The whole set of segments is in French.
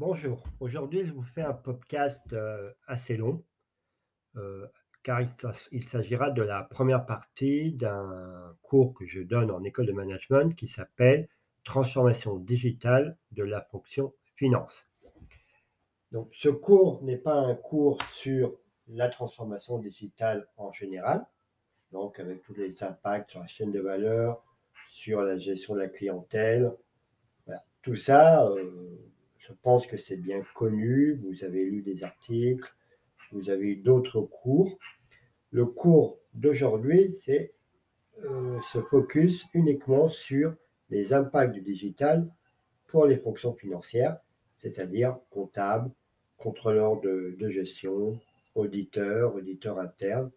Bonjour, aujourd'hui je vous fais un podcast euh, assez long, euh, car il s'agira de la première partie d'un cours que je donne en école de management qui s'appelle Transformation digitale de la fonction finance. Donc ce cours n'est pas un cours sur la transformation digitale en général, donc avec tous les impacts sur la chaîne de valeur, sur la gestion de la clientèle. Tout ça, euh, je pense que c'est bien connu, vous avez lu des articles, vous avez eu d'autres cours. Le cours d'aujourd'hui, c'est euh, se focus uniquement sur les impacts du digital pour les fonctions financières, c'est-à-dire comptable, contrôleur de, gestion, auditeur, auditeur interne,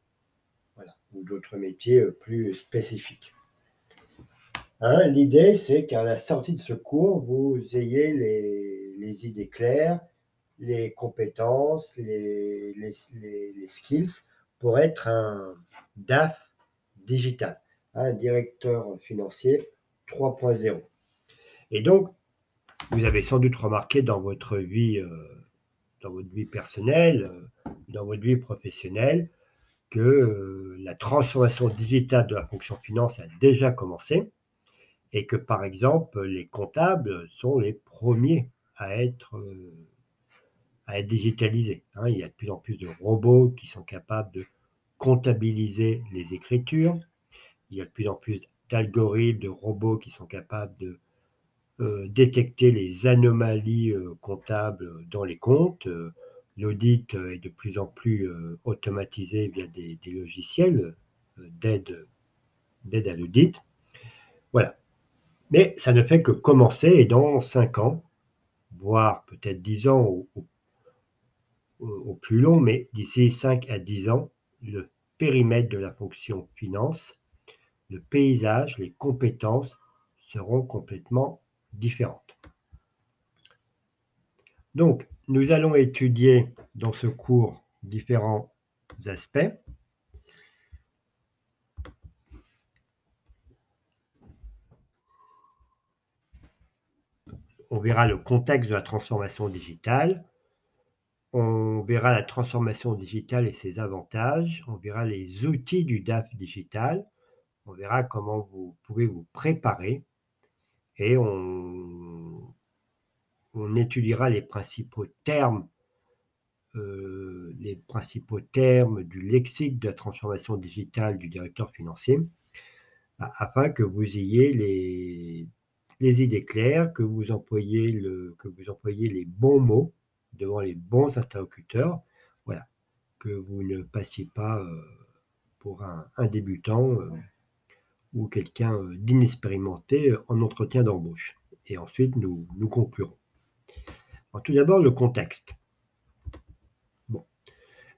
voilà, ou d'autres métiers euh, plus spécifiques. Hein, L'idée, c'est qu'à la sortie de ce cours, vous ayez les, les idées claires, les compétences, les, skills pour être un DAF digital, un directeur financier 3.0. Et donc, vous avez sans doute remarqué dans votre vie, euh, dans votre vie personnelle, euh, dans votre vie professionnelle, que euh, la transformation digitale de la fonction finance a déjà commencé et que par exemple les comptables sont les premiers à être, euh, à être digitalisés. hein. Il y a de plus en plus de robots qui sont capables de comptabiliser les écritures. Il y a de plus en plus d'algorithmes, de robots qui sont capables de euh, détecter les anomalies euh, comptables dans les comptes. L'audit est de plus en plus automatisé via des, logiciels d'aide d'aide à l'audit. Voilà. Mais ça ne fait que commencer et dans 5 ans, voire peut-être 10 ans au, au- plus long, mais d'ici 5 à 10 ans, le périmètre de la fonction finance, le paysage, les compétences seront complètement différentes. Donc, nous allons étudier dans ce cours différents aspects. On verra le contexte de la transformation digitale. On verra la transformation digitale et ses avantages. On verra les outils du DAF digital. On verra comment vous pouvez vous préparer. Et on, étudiera les principaux termes, euh, les principaux termes du lexique de la transformation digitale du directeur financier, a- afin que vous ayez les, les idées claires, que vous employez les bons mots devant les bons interlocuteurs, voilà, que vous ne passiez pas euh, pour un, débutant euh, ou quelqu'un euh, d'inexpérimenté en entretien d'embauche. Et ensuite, nous, conclurons. Tout d'abord, le contexte. Bon,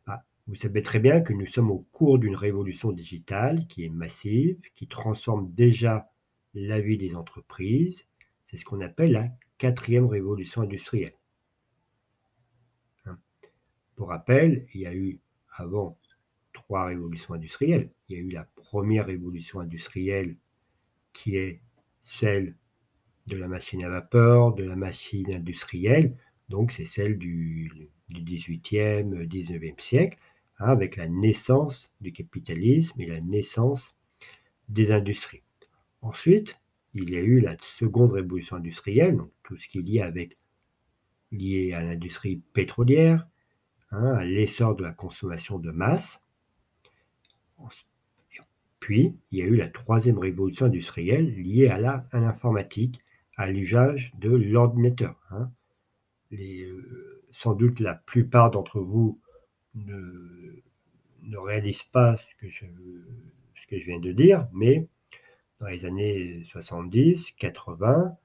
Ah, vous savez très bien que nous sommes au cours d'une révolution digitale qui est massive, qui transforme déjà la vie des entreprises. C'est ce qu'on appelle la quatrième révolution industrielle. Pour rappel, il y a eu avant trois révolutions industrielles. Il y a eu la première révolution industrielle qui est celle de la machine à vapeur, de la machine industrielle, donc c'est celle du, du 18e, 19e siècle, hein, avec la naissance du capitalisme et la naissance des industries. Ensuite, il y a eu la seconde révolution industrielle, donc tout ce qui est lié, avec, lié à l'industrie pétrolière, hein, à l'essor de la consommation de masse. Puis, il y a eu la troisième révolution industrielle liée à l'informatique, à l'usage de l'ordinateur. hein. Euh, sans doute la plupart d'entre vous ne, réalisent pas ce que je viens de dire, mais dans les années 70, 80,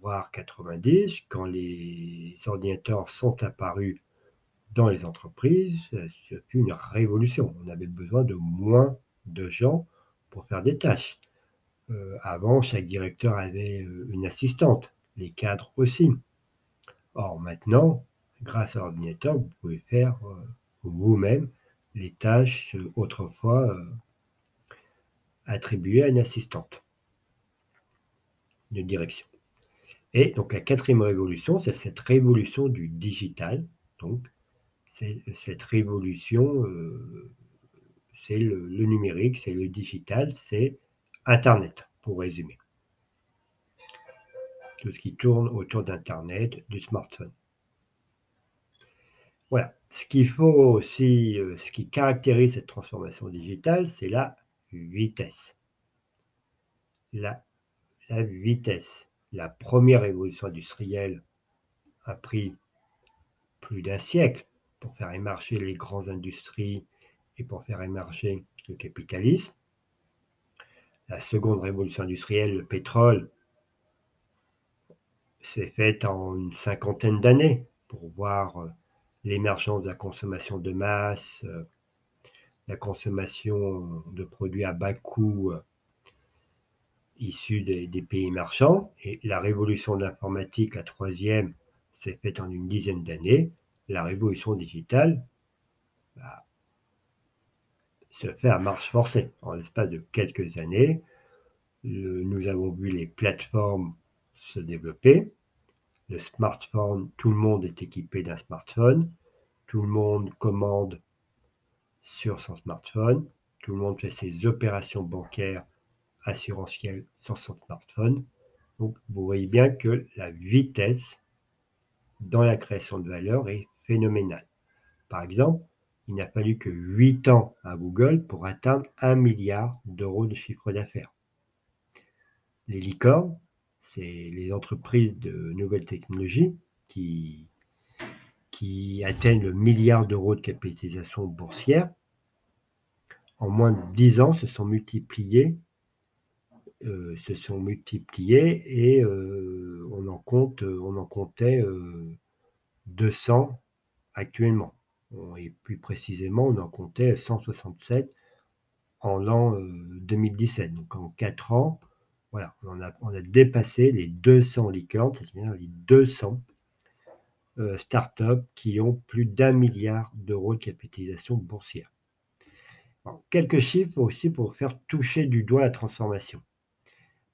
voire 90, quand les ordinateurs sont apparus dans les entreprises, ce fut une révolution. On avait besoin de moins de gens pour faire des tâches. Euh, avant, chaque directeur avait euh, une assistante, les cadres aussi. Or, maintenant, grâce à l'ordinateur, vous pouvez faire euh, vous-même les tâches euh, autrefois euh, attribuées à une assistante de direction. Et donc la quatrième révolution, c'est cette révolution du digital. Donc cette révolution, euh, c'est le, numérique, c'est le digital, c'est Internet, pour résumer. Tout ce qui tourne autour d'Internet, du smartphone. Voilà. Ce qu'il faut aussi, euh, ce qui caractérise cette transformation digitale, c'est la vitesse. La, vitesse. La première révolution industrielle a pris plus d'un siècle pour faire émerger les grandes industries et pour faire émerger le capitalisme. La seconde révolution industrielle, le pétrole, s'est faite en une cinquantaine d'années pour voir l'émergence de la consommation de masse, euh, la consommation de produits à bas coût euh, issus des, pays marchands. Et la révolution de l'informatique, la troisième, s'est faite en une dizaine d'années. La révolution digitale bah, se fait à marche forcée. En l'espace de quelques années, nous avons vu les plateformes se développer. Le smartphone, tout le monde est équipé d'un smartphone. Tout le monde commande sur son smartphone. Tout le monde fait ses opérations bancaires assurantielles sur son smartphone. Donc, vous voyez bien que la vitesse dans la création de valeur est phénoménale. Par exemple, il n'a fallu que 8 ans à Google pour atteindre 1 milliard d'euros de chiffre d'affaires. Les licornes, c'est les entreprises de nouvelles technologies qui, qui atteignent le milliard d'euros de capitalisation boursière. En moins de 10 ans, se sont multipliés, euh, se sont multipliés et euh, on, en compte, on en comptait 200 euh, actuellement. Et plus précisément, on en comptait 167 en l'an 2017. Donc en 4 ans, voilà, on a, on a dépassé les 200 licornes, c'est-à-dire les 200 euh, startups qui ont plus d'un milliard d'euros de capitalisation boursière. quelques chiffres aussi pour faire toucher du doigt la transformation.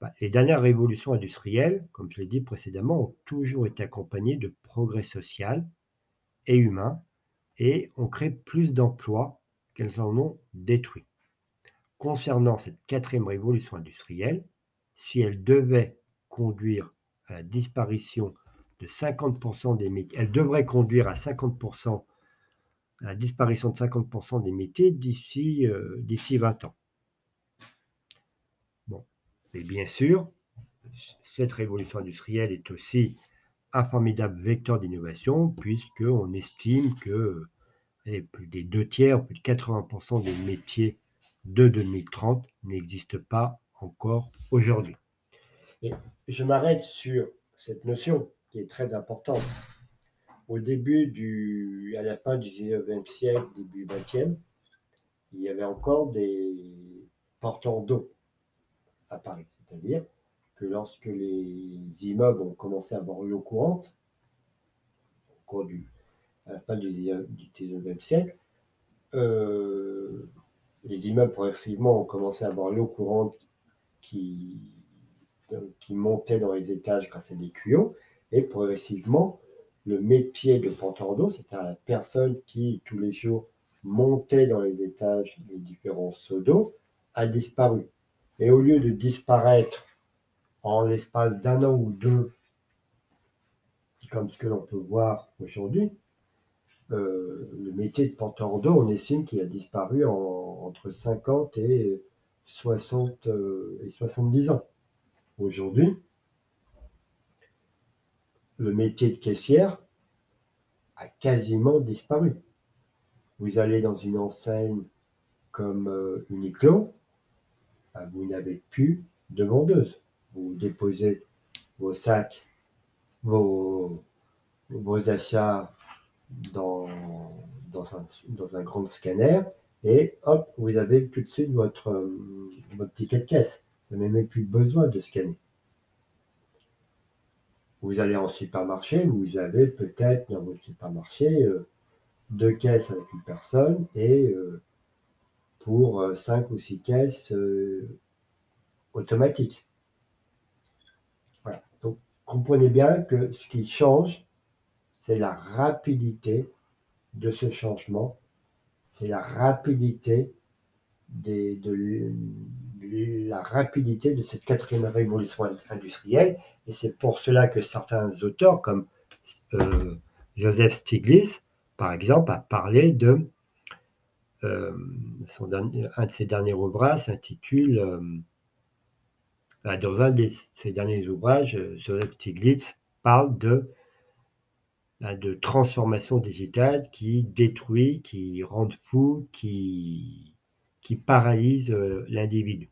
Bah, les dernières révolutions industrielles, comme je l'ai dit précédemment, ont toujours été accompagnées de progrès social et humain et ont créé plus d'emplois qu'elles en ont détruits. Concernant cette quatrième révolution industrielle, si elle devait conduire à la disparition de 50% des métiers, elle devrait conduire à 50% la disparition de 50% des métiers d'ici euh, d'ici 20 ans. Bon, mais bien sûr, cette révolution industrielle est aussi un formidable vecteur d'innovation puisqu'on estime que plus des deux tiers, plus de 80% des métiers de 2030 n'existent pas encore aujourd'hui. Je m'arrête sur cette notion est très importante. Au début du, à la fin du 19e siècle, début 20e, il y avait encore des porteurs d'eau à Paris. C'est-à-dire que lorsque les immeubles ont commencé à avoir l'eau courante, au cours du, à la fin du 19e siècle, euh, les immeubles progressivement ont commencé à avoir l'eau courante qui, qui montait dans les étages grâce à des tuyaux. Et progressivement, le métier de porteur d'eau, c'est-à-dire la personne qui, tous les jours, montait dans les étages des différents seaux d'eau, a disparu. Et au lieu de disparaître en l'espace d'un an ou deux, comme ce que l'on peut voir aujourd'hui, euh, le métier de porteur d'eau, on estime qu'il a disparu entre 50 et 60 euh, et 70 ans. Aujourd'hui, le métier de caissière a quasiment disparu. Vous allez dans une enseigne comme euh, Uniqlo, bah, vous n'avez plus de vendeuse. Vous déposez vos sacs, vos, achats dans, dans, un, dans un grand scanner et hop, vous avez tout de suite votre, euh, votre ticket de caisse. Vous n'avez même plus besoin de scanner. Vous allez en supermarché, vous avez peut-être dans votre supermarché euh, deux caisses avec une personne et euh, pour cinq ou six caisses automatiques. Voilà. Donc comprenez bien que ce qui change, c'est la rapidité de ce changement, c'est la rapidité de la rapidité de cette quatrième révolution industrielle. Et c'est pour cela que certains auteurs, comme euh, Joseph Stiglitz, par exemple, a parlé de euh, son un de ses derniers ouvrages s'intitule euh, dans un de ses derniers ouvrages, Joseph Stiglitz parle de bah, de transformation digitale qui détruit, qui rend fou, qui paralyse l'individu.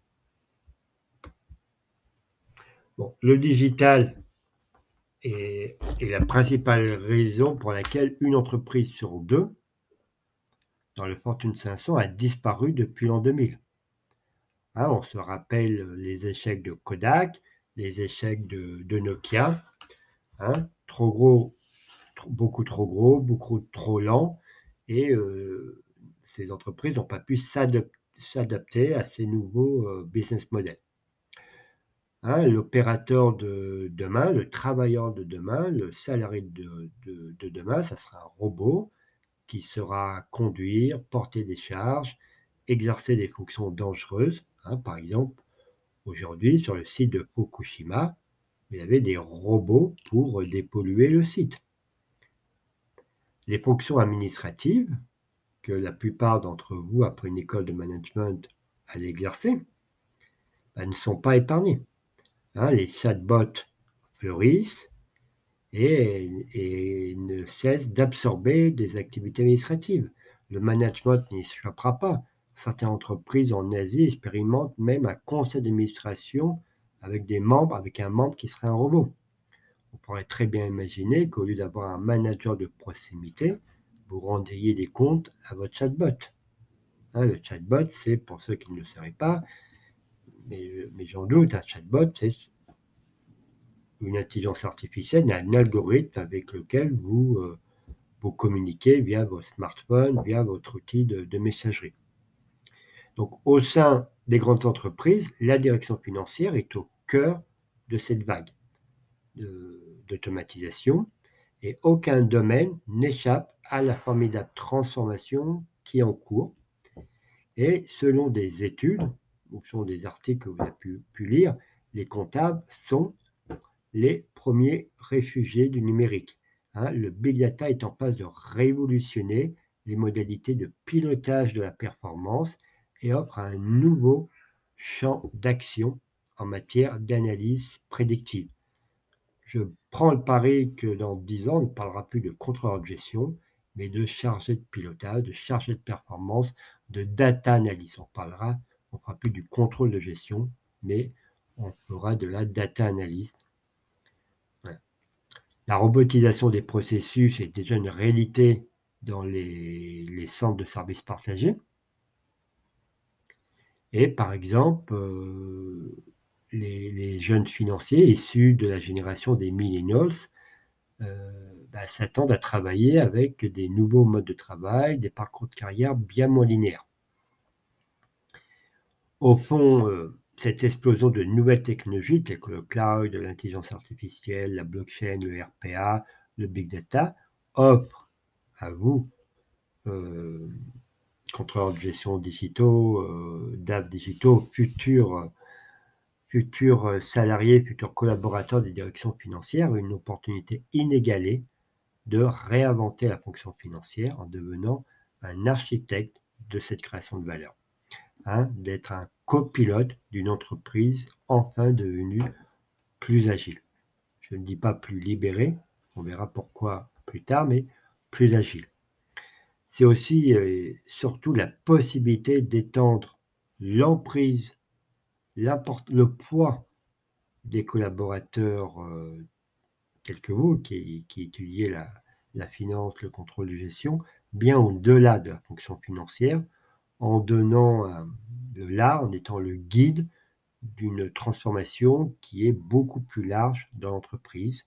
Le digital est, la principale raison pour laquelle une entreprise sur deux dans le Fortune 500 a disparu depuis l'an 2000. Hein, on se rappelle les échecs de Kodak, les échecs de, Nokia. Hein, trop gros, beaucoup trop gros, beaucoup trop lent. Et euh, ces entreprises n'ont pas pu s'adapter à ces nouveaux euh, business models. Hein, l'opérateur de demain, le travailleur de demain, le salarié de, demain, ça sera un robot qui saura conduire, porter des charges, exercer des fonctions dangereuses. Hein. par exemple, aujourd'hui, sur le site de Fukushima, y avait des robots pour dépolluer le site. Les fonctions administratives, que la plupart d'entre vous, après une école de management, allaient exercer, ben, ne sont pas épargnées. Hein, les chatbots fleurissent et, ne cessent d'absorber des activités administratives. Le management n'y échappera pas. Certaines entreprises en Asie expérimentent même un conseil d'administration avec des membres, avec un membre qui serait un robot. On pourrait très bien imaginer qu'au lieu d'avoir un manager de proximité, vous rendiez des comptes à votre chatbot. Hein, le chatbot, c'est pour ceux qui ne le sauraient pas, mais, j'en doute, un chatbot, c'est une intelligence artificielle, un algorithme avec lequel vous, euh, vous communiquez via votre smartphone, via votre outil de, messagerie. Donc, au sein des grandes entreprises, la direction financière est au cœur de cette vague d'automatisation et aucun domaine n'échappe à la formidable transformation qui est en cours. Et selon des études, selon des articles que vous avez pu, lire, les comptables sont les premiers réfugiés du numérique. Hein. le big data est en passe de révolutionner les modalités de pilotage de la performance et offre un nouveau champ d'action en matière d'analyse prédictive. Je prends le pari que dans 10 ans, on ne parlera plus de contrôleur de gestion, mais de chargé de pilotage, de chargé de performance, de data analyse. On parlera, on ne fera plus du contrôle de gestion, mais on fera de la data analyse. La robotisation des processus est déjà une réalité dans les, centres de services partagés. Et par exemple, euh, les, jeunes financiers issus de la génération des millennials euh, bah, s'attendent à travailler avec des nouveaux modes de travail, des parcours de carrière bien moins linéaires. Au fond, euh, cette explosion de nouvelles technologies telles que le cloud, l'intelligence artificielle, la blockchain, le RPA, le big data, offre à vous, euh, contrôleurs de gestion digitaux, DAF digitaux, futurs futurs euh, salariés, futurs collaborateurs des directions financières, une opportunité inégalée de réinventer la fonction financière en devenant un architecte de cette création de valeur, hein, d'être un copilote d'une entreprise enfin devenue plus agile. Je ne dis pas plus libérée, on verra pourquoi plus tard, mais plus agile. C'est aussi et surtout la possibilité d'étendre l'emprise le poids des collaborateurs euh, tels que vous, qui étudiez la, finance, le contrôle de gestion, bien au-delà de la fonction financière, en donnant euh, là, en étant le guide d'une transformation qui est beaucoup plus large dans l'entreprise,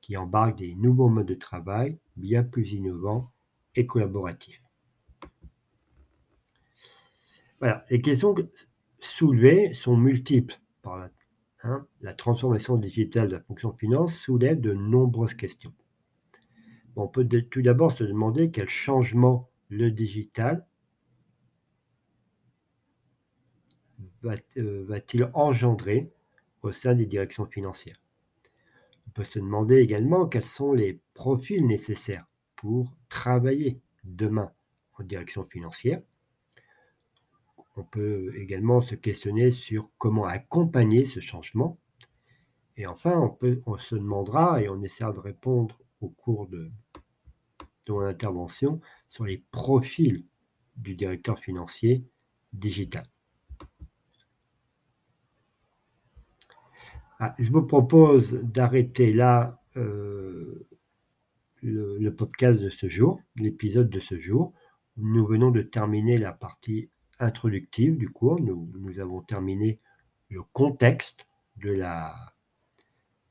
qui embarque des nouveaux modes de travail bien plus innovants et collaboratifs. Les questions soulevées sont multiples par hein, la transformation digitale de la fonction finance soulève de nombreuses questions. On peut tout d'abord se demander quel changement le digital euh, va-t-il engendrer au sein des directions financières? On peut se demander également quels sont les profils nécessaires pour travailler demain en direction financière. On peut également se questionner sur comment accompagner ce changement. Et enfin, on se demandera, et on essaiera de répondre au cours de, de mon intervention, sur les profils du directeur financier digital. Ah, je vous propose d'arrêter là euh, le, podcast de ce jour, l'épisode de ce jour. Nous venons de terminer la partie introductive du cours. Nous, avons terminé le contexte de la,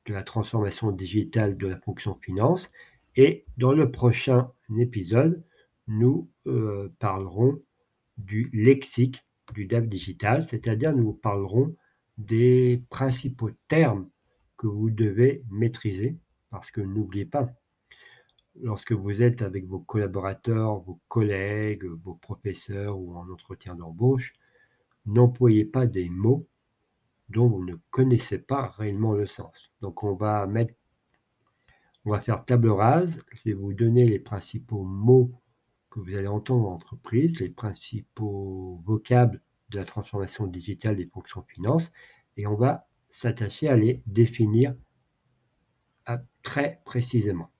de la transformation digitale de la fonction finance. Et dans le prochain épisode, nous euh, parlerons du lexique du DAF digital, c'est-à-dire nous parlerons des principaux termes que vous devez maîtriser, parce que n'oubliez pas, lorsque vous êtes avec vos collaborateurs, vos collègues, vos professeurs ou en entretien d'embauche, n'employez pas des mots dont vous ne connaissez pas réellement le sens. Donc on va mettre on va faire table rase, je vais vous donner les principaux mots que vous allez entendre en entreprise, les principaux vocables de la transformation digitale des fonctions finances, et on va s'attacher à les définir très précisément.